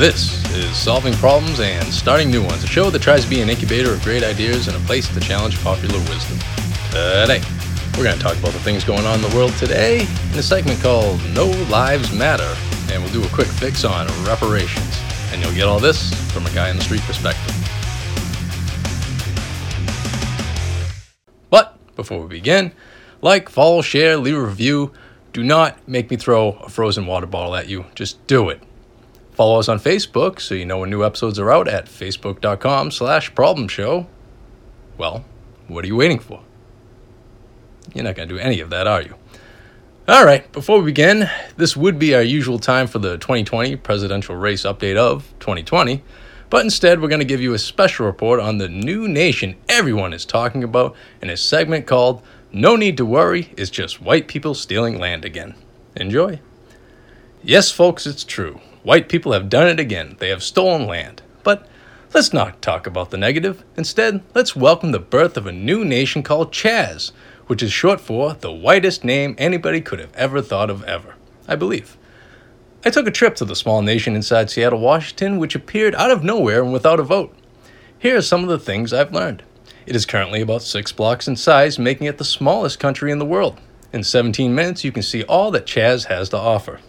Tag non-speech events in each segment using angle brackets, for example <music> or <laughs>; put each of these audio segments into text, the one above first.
This is Solving Problems and Starting New Ones, a show that tries to be an incubator of great ideas and a place to challenge popular wisdom. Today, we're going to talk about the things going on in the world today in a segment called No Lives Matter, and we'll do a quick fix on reparations. And you'll get all this from a guy in the street perspective. But before we begin, like, follow, share, leave a review. Do not make me throw a frozen water bottle at you. Just do it. Follow us on Facebook so you know when new episodes are out at facebook.com slash problem show. Well, what are you waiting for? You're not going to do any of that, are you? All right, before we begin, this would be our usual time for the 2020 presidential race update of 2020, but instead we're going to give you a special report on the new nation everyone is talking about in a segment called No Need to Worry, It's Just White People Stealing Land Again. Enjoy. Yes, folks, it's true. White people have done it again. They have stolen land. But let's not talk about the negative. Instead, let's welcome the birth of a new nation called Chaz, which is short for the whitest name anybody could have ever thought of ever, I believe. I took a trip to the small nation inside Seattle, Washington, which appeared out of nowhere and without a vote. Here are some of the things I've learned. It is currently about six blocks in size, making it the smallest country in the world. In 17 minutes, you can see all that Chaz has to offer.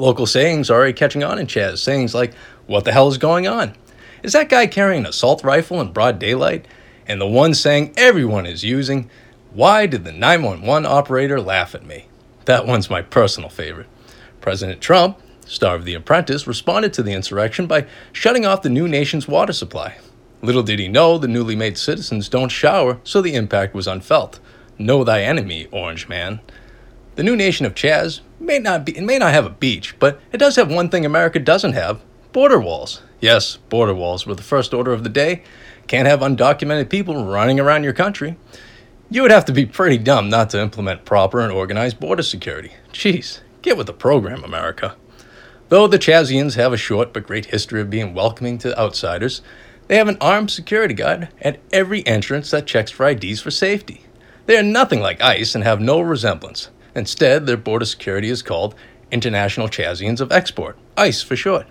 Local sayings are already catching on in Chaz. Sayings like, What the hell is going on? Is that guy carrying an assault rifle in broad daylight? And the one saying everyone is using, Why did the 911 operator laugh at me? That one's my personal favorite. President Trump, star of The Apprentice, responded to the insurrection by shutting off the new nation's water supply. Little did he know the newly made citizens don't shower, so the impact was unfelt. Know thy enemy, Orange Man. The new nation of Chaz may not be it may not have a beach, but it does have one thing America doesn't have: border walls. Yes, border walls were the first order of the day. Can't have undocumented people running around your country. You would have to be pretty dumb not to implement proper and organized border security. Jeez, get with the program, America. Though the Chazians have a short but great history of being welcoming to outsiders, they have an armed security guard at every entrance that checks for IDs for safety. They are nothing like ICE and have no resemblance. Instead, their border security is called International Chazians of Export, ICE for short.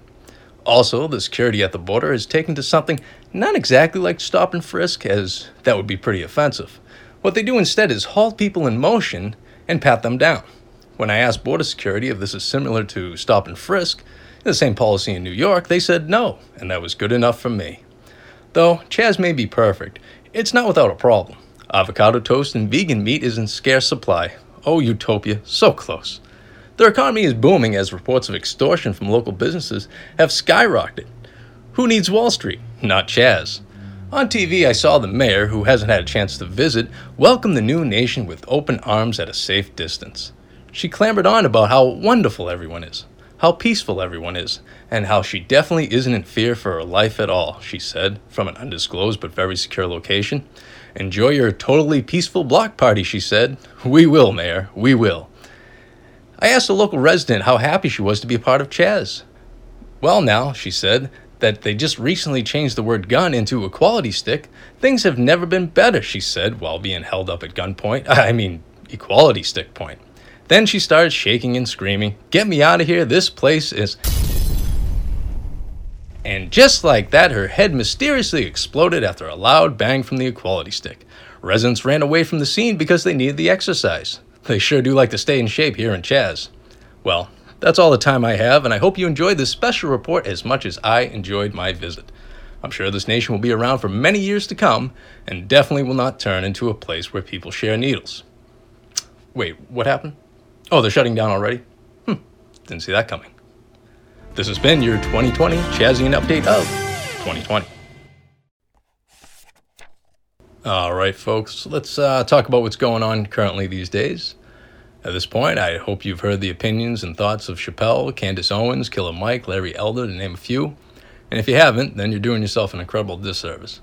Also, the security at the border is taken to something not exactly like stop and frisk, as that would be pretty offensive. What they do instead is halt people in motion and pat them down. When I asked Border Security if this is similar to stop and frisk, the same policy in New York, they said no, and that was good enough for me. Though Chaz may be perfect, it's not without a problem. Avocado toast and vegan meat is in scarce supply, Oh, utopia, so close. Their economy is booming as reports of extortion from local businesses have skyrocketed. Who needs Wall Street? Not Chaz. On TV, I saw the mayor, who hasn't had a chance to visit, welcome the new nation with open arms at a safe distance. She clamored on about how wonderful everyone is, how peaceful everyone is, and how she definitely isn't in fear for her life at all, she said, from an undisclosed but very secure location. Enjoy your totally peaceful block party, she said. We will, Mayor, we will. I asked a local resident how happy she was to be a part of Chaz. Well, now, she said, that they just recently changed the word gun into equality stick. Things have never been better, she said, while being held up at gunpoint. <laughs> I mean, equality stick point. Then she started shaking and screaming, Get me out of here, this place is. And just like that, her head mysteriously exploded after a loud bang from the equality stick. Residents ran away from the scene because they needed the exercise. They sure do like to stay in shape here in Chaz. Well, that's all the time I have, and I hope you enjoyed this special report as much as I enjoyed my visit. I'm sure this nation will be around for many years to come, and definitely will not turn into a place where people share needles. Wait, what happened? Oh, they're shutting down already? Hmm, didn't see that coming. This has been your 2020 Chazian update of 2020. All right, folks, let's uh, talk about what's going on currently these days. At this point, I hope you've heard the opinions and thoughts of Chappelle, Candace Owens, Killer Mike, Larry Elder, to name a few. And if you haven't, then you're doing yourself an incredible disservice.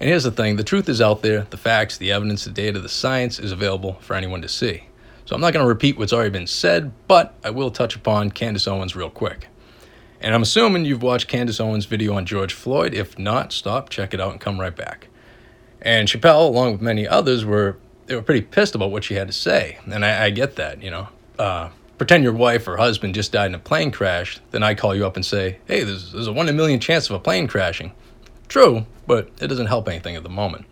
And here's the thing the truth is out there, the facts, the evidence, the data, the science is available for anyone to see. So I'm not going to repeat what's already been said, but I will touch upon Candace Owens real quick. And I'm assuming you've watched Candace Owens' video on George Floyd. If not, stop, check it out, and come right back. And Chappelle, along with many others, were they were pretty pissed about what she had to say, and I, I get that. You know, uh, Pretend your wife or husband just died in a plane crash, then I call you up and say, hey, there's, there's a one in a million chance of a plane crashing. True, but it doesn't help anything at the moment.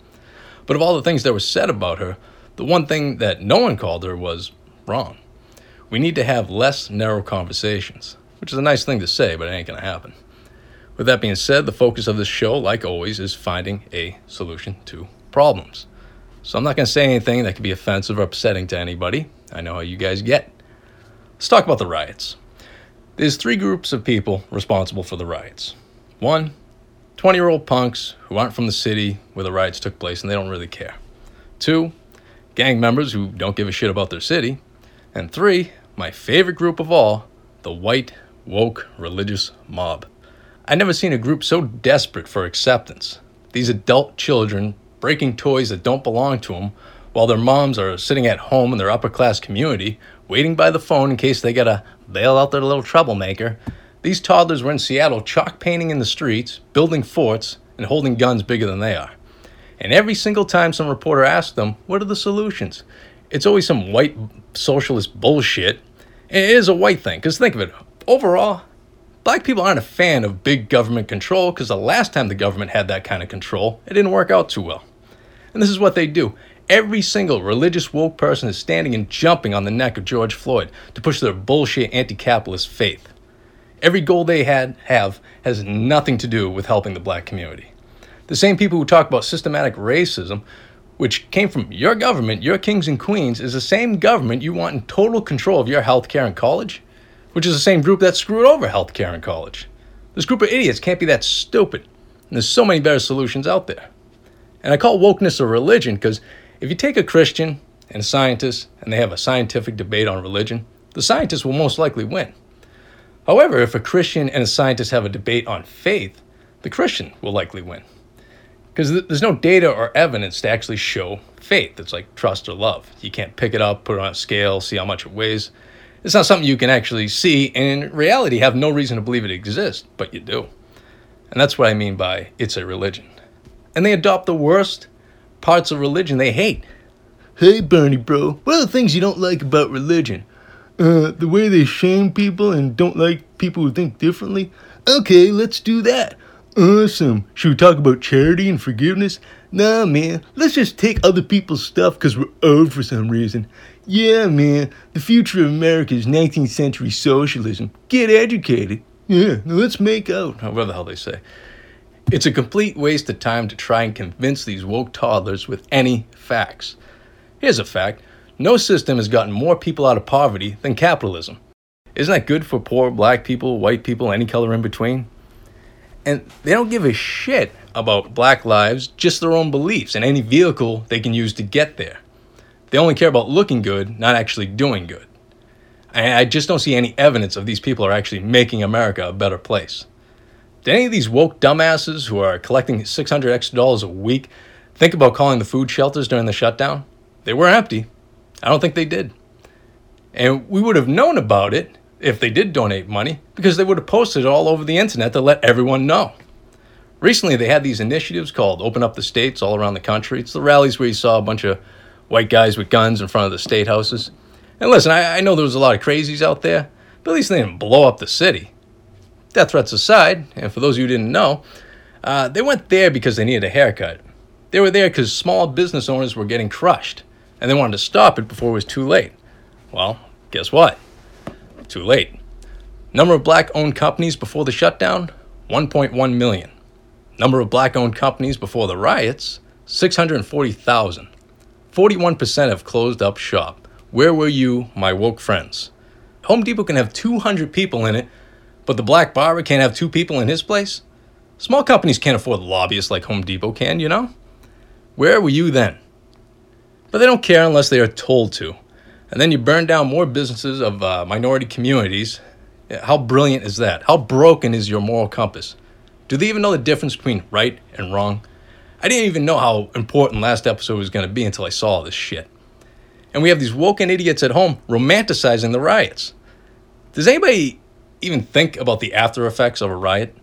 But of all the things that were said about her, the one thing that no one called her was wrong. We need to have less narrow conversations, which is a nice thing to say, but it ain't going to happen. With that being said, the focus of this show, like always, is finding a solution to problems. So I'm not going to say anything that could be offensive or upsetting to anybody. I know how you guys get. Let's talk about the riots. There's three groups of people responsible for the riots. One, 20 year old punks who aren't from the city where the riots took place and they don't really care. Two, gang members who don't give a shit about their city. And three, my favorite group of all, the white, woke, religious mob. I've never seen a group so desperate for acceptance. These adult children breaking toys that don't belong to them, while their moms are sitting at home in their upper class community, waiting by the phone in case they gotta bail out their little troublemaker. These toddlers were in Seattle chalk painting in the streets, building forts, and holding guns bigger than they are. And every single time some reporter asked them, What are the solutions? It's always some white socialist bullshit. It is a white thing, because think of it overall, black people aren't a fan of big government control because the last time the government had that kind of control, it didn't work out too well. And this is what they do. Every single religious woke person is standing and jumping on the neck of George Floyd to push their bullshit anti capitalist faith. Every goal they had have has nothing to do with helping the black community. The same people who talk about systematic racism, which came from your government, your kings and queens, is the same government you want in total control of your health care and college, which is the same group that screwed over health care and college. This group of idiots can't be that stupid, and there's so many better solutions out there. And I call wokeness a religion because if you take a Christian and a scientist and they have a scientific debate on religion, the scientist will most likely win. However, if a Christian and a scientist have a debate on faith, the Christian will likely win. Because there's no data or evidence to actually show faith. It's like trust or love. You can't pick it up, put it on a scale, see how much it weighs. It's not something you can actually see, and in reality, have no reason to believe it exists, but you do. And that's what I mean by it's a religion and they adopt the worst parts of religion they hate. Hey, Bernie, bro, what are the things you don't like about religion? Uh, the way they shame people and don't like people who think differently? Okay, let's do that. Awesome. Should we talk about charity and forgiveness? Nah, man. Let's just take other people's stuff because we're old for some reason. Yeah, man. The future of America is 19th century socialism. Get educated. Yeah, let's make out. Oh, whatever the hell they say. It's a complete waste of time to try and convince these woke toddlers with any facts. Here's a fact no system has gotten more people out of poverty than capitalism. Isn't that good for poor black people, white people, any color in between? And they don't give a shit about black lives, just their own beliefs and any vehicle they can use to get there. They only care about looking good, not actually doing good. And I just don't see any evidence of these people are actually making America a better place. Did any of these woke dumbasses who are collecting 600 extra dollars a week think about calling the food shelters during the shutdown? They were empty. I don't think they did. And we would have known about it if they did donate money because they would have posted it all over the internet to let everyone know. Recently, they had these initiatives called Open Up the States all around the country. It's the rallies where you saw a bunch of white guys with guns in front of the state houses. And listen, I, I know there was a lot of crazies out there, but at least they didn't blow up the city death threats aside, and for those of you who didn't know, uh, they went there because they needed a haircut. They were there because small business owners were getting crushed, and they wanted to stop it before it was too late. Well, guess what? Too late. Number of black owned companies before the shutdown 1.1 million. Number of black owned companies before the riots 640,000. 41% have closed up shop. Where were you, my woke friends? Home Depot can have 200 people in it but the black barber can't have two people in his place? Small companies can't afford lobbyists like Home Depot can, you know? Where were you then? But they don't care unless they are told to. And then you burn down more businesses of uh, minority communities. How brilliant is that? How broken is your moral compass? Do they even know the difference between right and wrong? I didn't even know how important last episode was going to be until I saw all this shit. And we have these woken idiots at home romanticizing the riots. Does anybody even think about the after effects of a riot?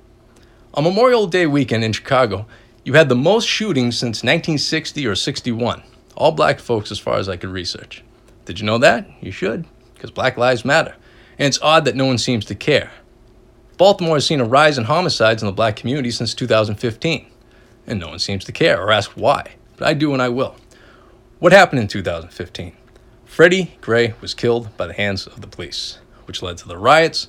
On Memorial Day weekend in Chicago, you had the most shootings since 1960 or 61. All black folks, as far as I could research. Did you know that? You should. because Black Lives Matter, and it's odd that no one seems to care. Baltimore has seen a rise in homicides in the black community since 2015, and no one seems to care or ask why, but I do and I will. What happened in 2015? Freddie Gray was killed by the hands of the police, which led to the riots,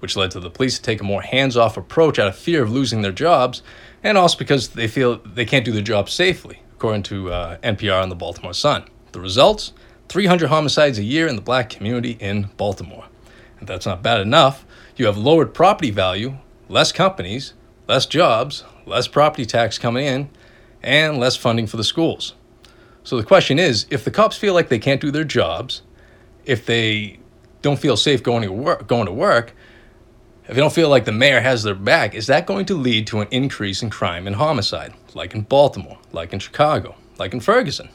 which led to the police to take a more hands off approach out of fear of losing their jobs, and also because they feel they can't do their job safely, according to uh, NPR and the Baltimore Sun. The results 300 homicides a year in the black community in Baltimore. If that's not bad enough, you have lowered property value, less companies, less jobs, less property tax coming in, and less funding for the schools. So the question is if the cops feel like they can't do their jobs, if they don't feel safe going to work, going to work, if they don't feel like the mayor has their back, is that going to lead to an increase in crime and homicide, like in Baltimore, like in Chicago, like in Ferguson?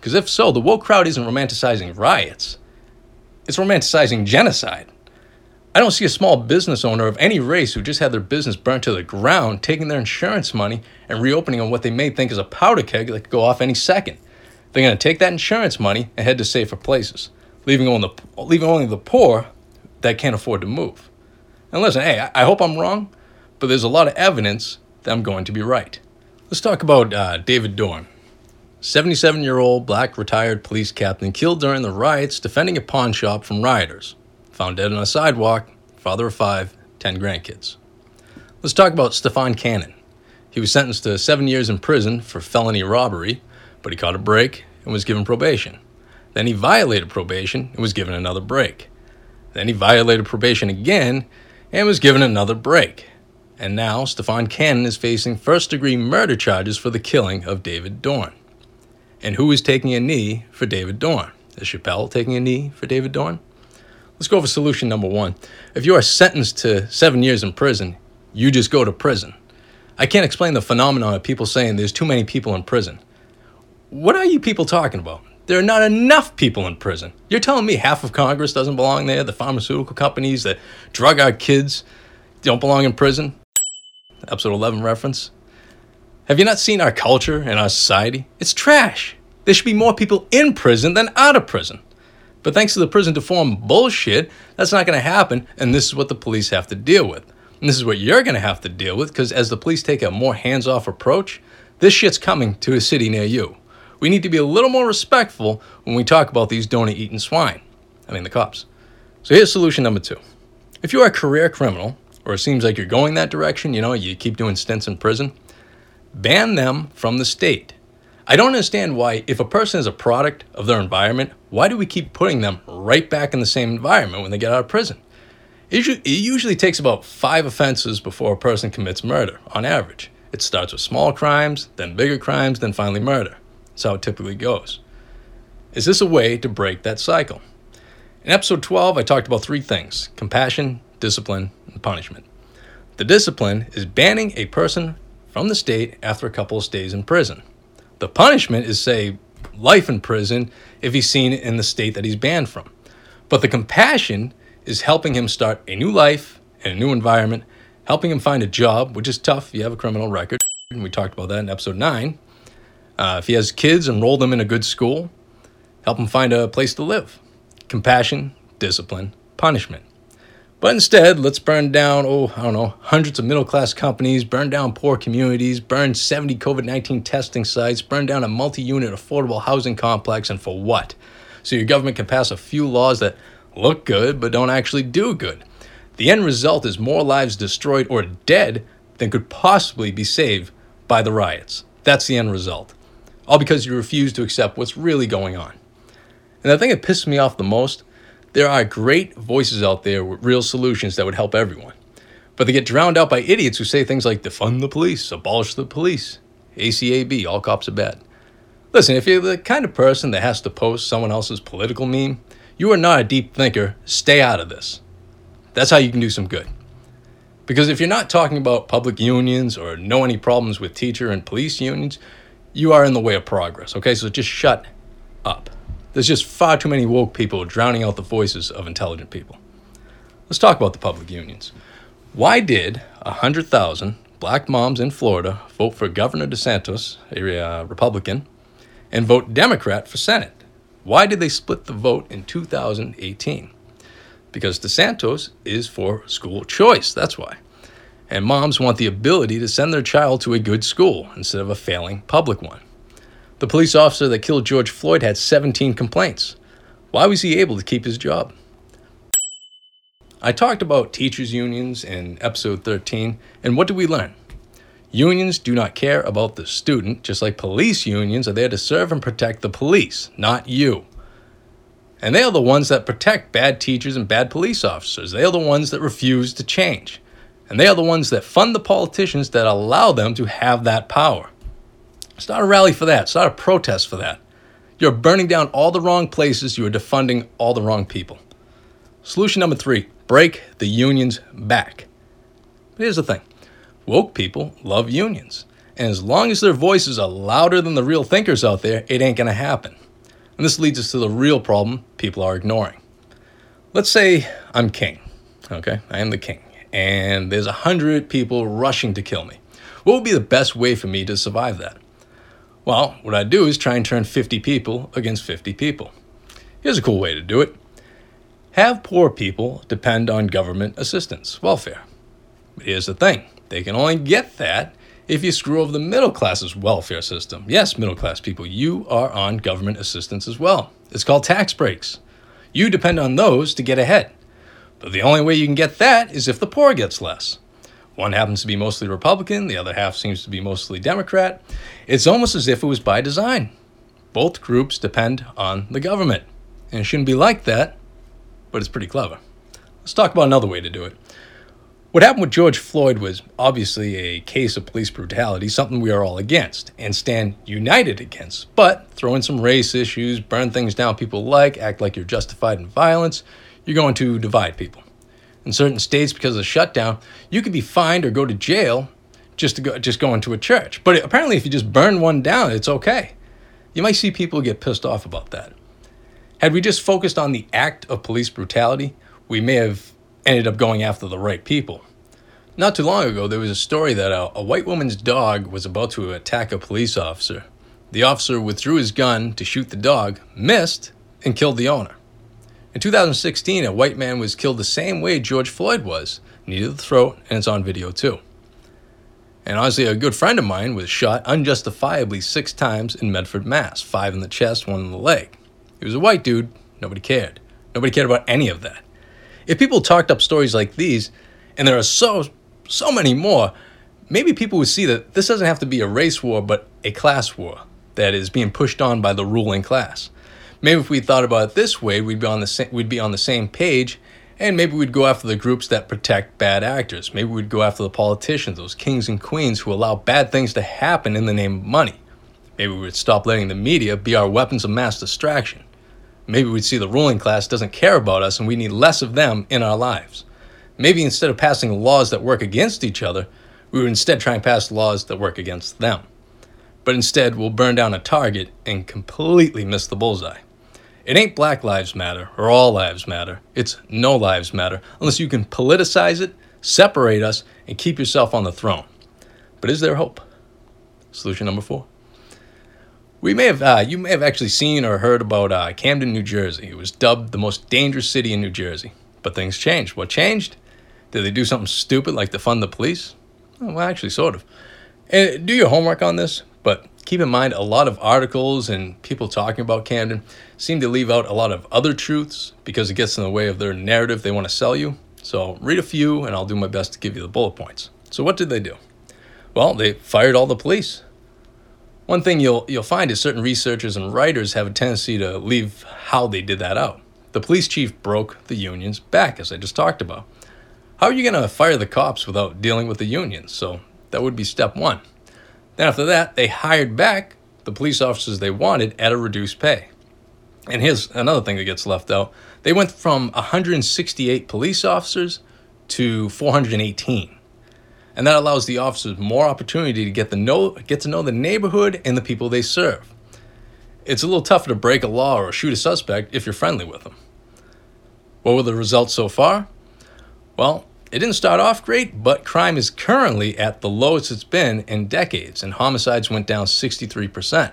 Because if so, the woke crowd isn't romanticizing riots, it's romanticizing genocide. I don't see a small business owner of any race who just had their business burnt to the ground taking their insurance money and reopening on what they may think is a powder keg that could go off any second. They're going to take that insurance money and head to safer places, leaving only the, leaving only the poor that can't afford to move. And listen, hey, I hope I'm wrong, but there's a lot of evidence that I'm going to be right. Let's talk about uh, David Dorn, 77 year old black retired police captain killed during the riots defending a pawn shop from rioters found dead on a sidewalk, father of five, 10 grandkids. Let's talk about Stephan Cannon. He was sentenced to seven years in prison for felony robbery, but he caught a break and was given probation. Then he violated probation and was given another break. Then he violated probation again and was given another break. And now Stephan Cannon is facing first degree murder charges for the killing of David Dorn. And who is taking a knee for David Dorn? Is Chappelle taking a knee for David Dorn? Let's go over solution number one. If you are sentenced to seven years in prison, you just go to prison. I can't explain the phenomenon of people saying there's too many people in prison. What are you people talking about? There are not enough people in prison. You're telling me half of Congress doesn't belong there? The pharmaceutical companies that drug our kids don't belong in prison? Episode 11 reference. Have you not seen our culture and our society? It's trash. There should be more people in prison than out of prison. But thanks to the prison reform bullshit, that's not going to happen, and this is what the police have to deal with. And this is what you're going to have to deal with because as the police take a more hands off approach, this shit's coming to a city near you. We need to be a little more respectful when we talk about these donut eating swine. I mean, the cops. So here's solution number two. If you are a career criminal, or it seems like you're going that direction, you know, you keep doing stints in prison, ban them from the state. I don't understand why, if a person is a product of their environment, why do we keep putting them right back in the same environment when they get out of prison? It usually takes about five offenses before a person commits murder, on average. It starts with small crimes, then bigger crimes, then finally murder. That's how it typically goes. Is this a way to break that cycle? In episode 12, I talked about three things compassion, discipline, and punishment. The discipline is banning a person from the state after a couple of stays in prison. The punishment is, say, life in prison if he's seen in the state that he's banned from. But the compassion is helping him start a new life in a new environment, helping him find a job, which is tough if you have a criminal record. And we talked about that in episode 9. Uh, if he has kids, enroll them in a good school, help him find a place to live. Compassion, discipline, punishment. But instead, let's burn down, oh, I don't know, hundreds of middle class companies, burn down poor communities, burn 70 COVID 19 testing sites, burn down a multi unit affordable housing complex, and for what? So your government can pass a few laws that look good but don't actually do good. The end result is more lives destroyed or dead than could possibly be saved by the riots. That's the end result. All because you refuse to accept what's really going on. And the thing that pisses me off the most there are great voices out there with real solutions that would help everyone. But they get drowned out by idiots who say things like defund the police, abolish the police, ACAB, all cops are bad. Listen, if you're the kind of person that has to post someone else's political meme, you are not a deep thinker. Stay out of this. That's how you can do some good. Because if you're not talking about public unions or know any problems with teacher and police unions, you are in the way of progress. Okay, so just shut up. There's just far too many woke people drowning out the voices of intelligent people. Let's talk about the public unions. Why did 100,000 black moms in Florida vote for Governor DeSantis, a uh, Republican, and vote Democrat for Senate? Why did they split the vote in 2018? Because DeSantis is for school choice, that's why. And moms want the ability to send their child to a good school instead of a failing public one. The police officer that killed George Floyd had 17 complaints. Why was he able to keep his job? I talked about teachers' unions in episode 13, and what did we learn? Unions do not care about the student, just like police unions are there to serve and protect the police, not you. And they are the ones that protect bad teachers and bad police officers. They are the ones that refuse to change. And they are the ones that fund the politicians that allow them to have that power. Start a rally for that. Start a protest for that. You're burning down all the wrong places. You are defunding all the wrong people. Solution number three break the unions back. But here's the thing woke people love unions. And as long as their voices are louder than the real thinkers out there, it ain't going to happen. And this leads us to the real problem people are ignoring. Let's say I'm king, okay? I am the king, and there's a hundred people rushing to kill me. What would be the best way for me to survive that? Well, what I'd do is try and turn 50 people against 50 people. Here's a cool way to do it have poor people depend on government assistance, welfare. But here's the thing they can only get that if you screw over the middle class's welfare system. Yes, middle class people, you are on government assistance as well. It's called tax breaks. You depend on those to get ahead. But the only way you can get that is if the poor gets less. One happens to be mostly Republican, the other half seems to be mostly Democrat. It's almost as if it was by design. Both groups depend on the government. And it shouldn't be like that, but it's pretty clever. Let's talk about another way to do it. What happened with George Floyd was obviously a case of police brutality, something we are all against and stand united against. But throw in some race issues, burn things down people like, act like you're justified in violence, you're going to divide people. In certain states, because of the shutdown, you could be fined or go to jail just to go just go into a church. But apparently, if you just burn one down, it's okay. You might see people get pissed off about that. Had we just focused on the act of police brutality, we may have ended up going after the right people. Not too long ago, there was a story that a, a, white woman's dog was about to attack a police officer. The officer withdrew his gun to shoot the dog, missed, and killed the owner. In 2016, a white man was killed the same way George Floyd was, knee to the throat, and it's on video too. And honestly, a good friend of mine was shot unjustifiably six times in Medford, Mass. Five in the chest, one in the leg. He was a white dude. Nobody cared. Nobody cared about any of that. If people talked up stories like these, and there are so, so many more, maybe people would see that this doesn't have to be a race war, but a class war that is being pushed on by the ruling class. Maybe if we thought about it this way, we'd be on the sa- we'd be on the same page, and maybe we'd go after the groups that protect bad actors. Maybe we'd go after the politicians, those kings and queens who allow bad things to happen in the name of money. Maybe we would stop letting the media be our weapons of mass distraction. Maybe we'd see the ruling class doesn't care about us and we need less of them in our lives. Maybe instead of passing laws that work against each other, we would instead try and pass laws that work against them. But instead, we'll burn down a target and completely miss the bullseye. It ain't Black Lives Matter or All Lives Matter. It's No Lives Matter, unless you can politicize it, separate us, and keep yourself on the throne. But is there hope? Solution number four. We may have, uh, you may have actually seen or heard about uh, Camden, New Jersey. It was dubbed the most dangerous city in New Jersey. But things changed. What changed? Did they do something stupid like defund the police? Well, actually, sort of. And do your homework on this, but keep in mind a lot of articles and people talking about Camden seem to leave out a lot of other truths because it gets in the way of their narrative they want to sell you. So read a few, and I'll do my best to give you the bullet points. So, what did they do? Well, they fired all the police. One thing you'll you'll find is certain researchers and writers have a tendency to leave how they did that out. The police chief broke the union's back, as I just talked about. How are you going to fire the cops without dealing with the unions? So that would be step one. Then after that, they hired back the police officers they wanted at a reduced pay. And here's another thing that gets left out. They went from 168 police officers to 418 and that allows the officers more opportunity to get the know get to know the neighborhood and the people they serve. It's a little tougher to break a law or shoot a suspect if you're friendly with them. What were the results so far? Well, it didn't start off great, but crime is currently at the lowest it's been in decades, and homicides went down 63%.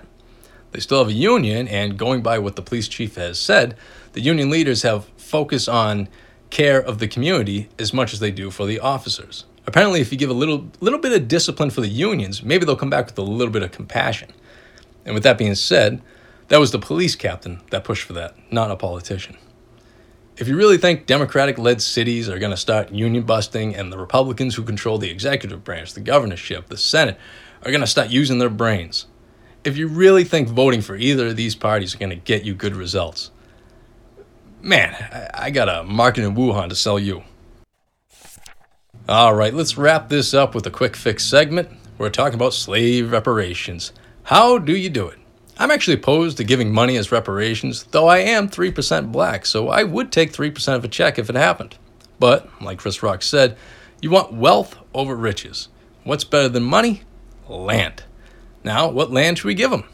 They still have a union, and going by what the police chief has said, the union leaders have focus on care of the community as much as they do for the officers. Apparently, if you give a little little bit of discipline for the unions, maybe they'll come back with a little bit of compassion. And with that being said, that was the police captain that pushed for that, not a politician. If you really think Democratic led cities are going to start union busting and the Republicans who control the executive branch, the governorship, the Senate, are going to start using their brains, if you really think voting for either of these parties are going to get you good results, man, I, I got a marketing in Wuhan to sell you. All right, let's wrap this up with a quick fix segment. We're talking about slave reparations. How do you do it? I'm actually opposed to giving money as reparations, though I am 3% black, so I would take 3% of a check if it happened. But, like Chris Rock said, you want wealth over riches. What's better than money? Land. Now, what land should we give them?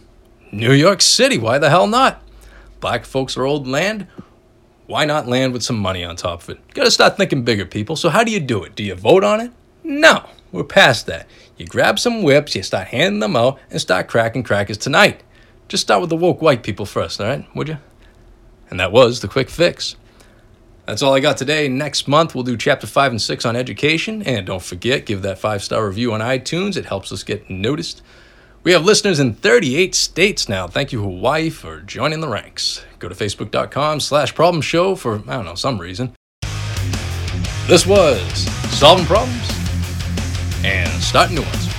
New York City, why the hell not? Black folks are old land. Why not land with some money on top of it? You gotta start thinking bigger, people. So, how do you do it? Do you vote on it? No, we're past that. You grab some whips, you start handing them out, and start cracking crackers tonight. Just start with the woke white people first, all right? Would you? And that was the quick fix. That's all I got today. Next month, we'll do chapter 5 and 6 on education. And don't forget, give that five star review on iTunes. It helps us get noticed. We have listeners in 38 states now. Thank you, Hawaii, for joining the ranks. Go to facebook.com slash problem show for, I don't know, some reason. This was Solving Problems and Starting New Ones.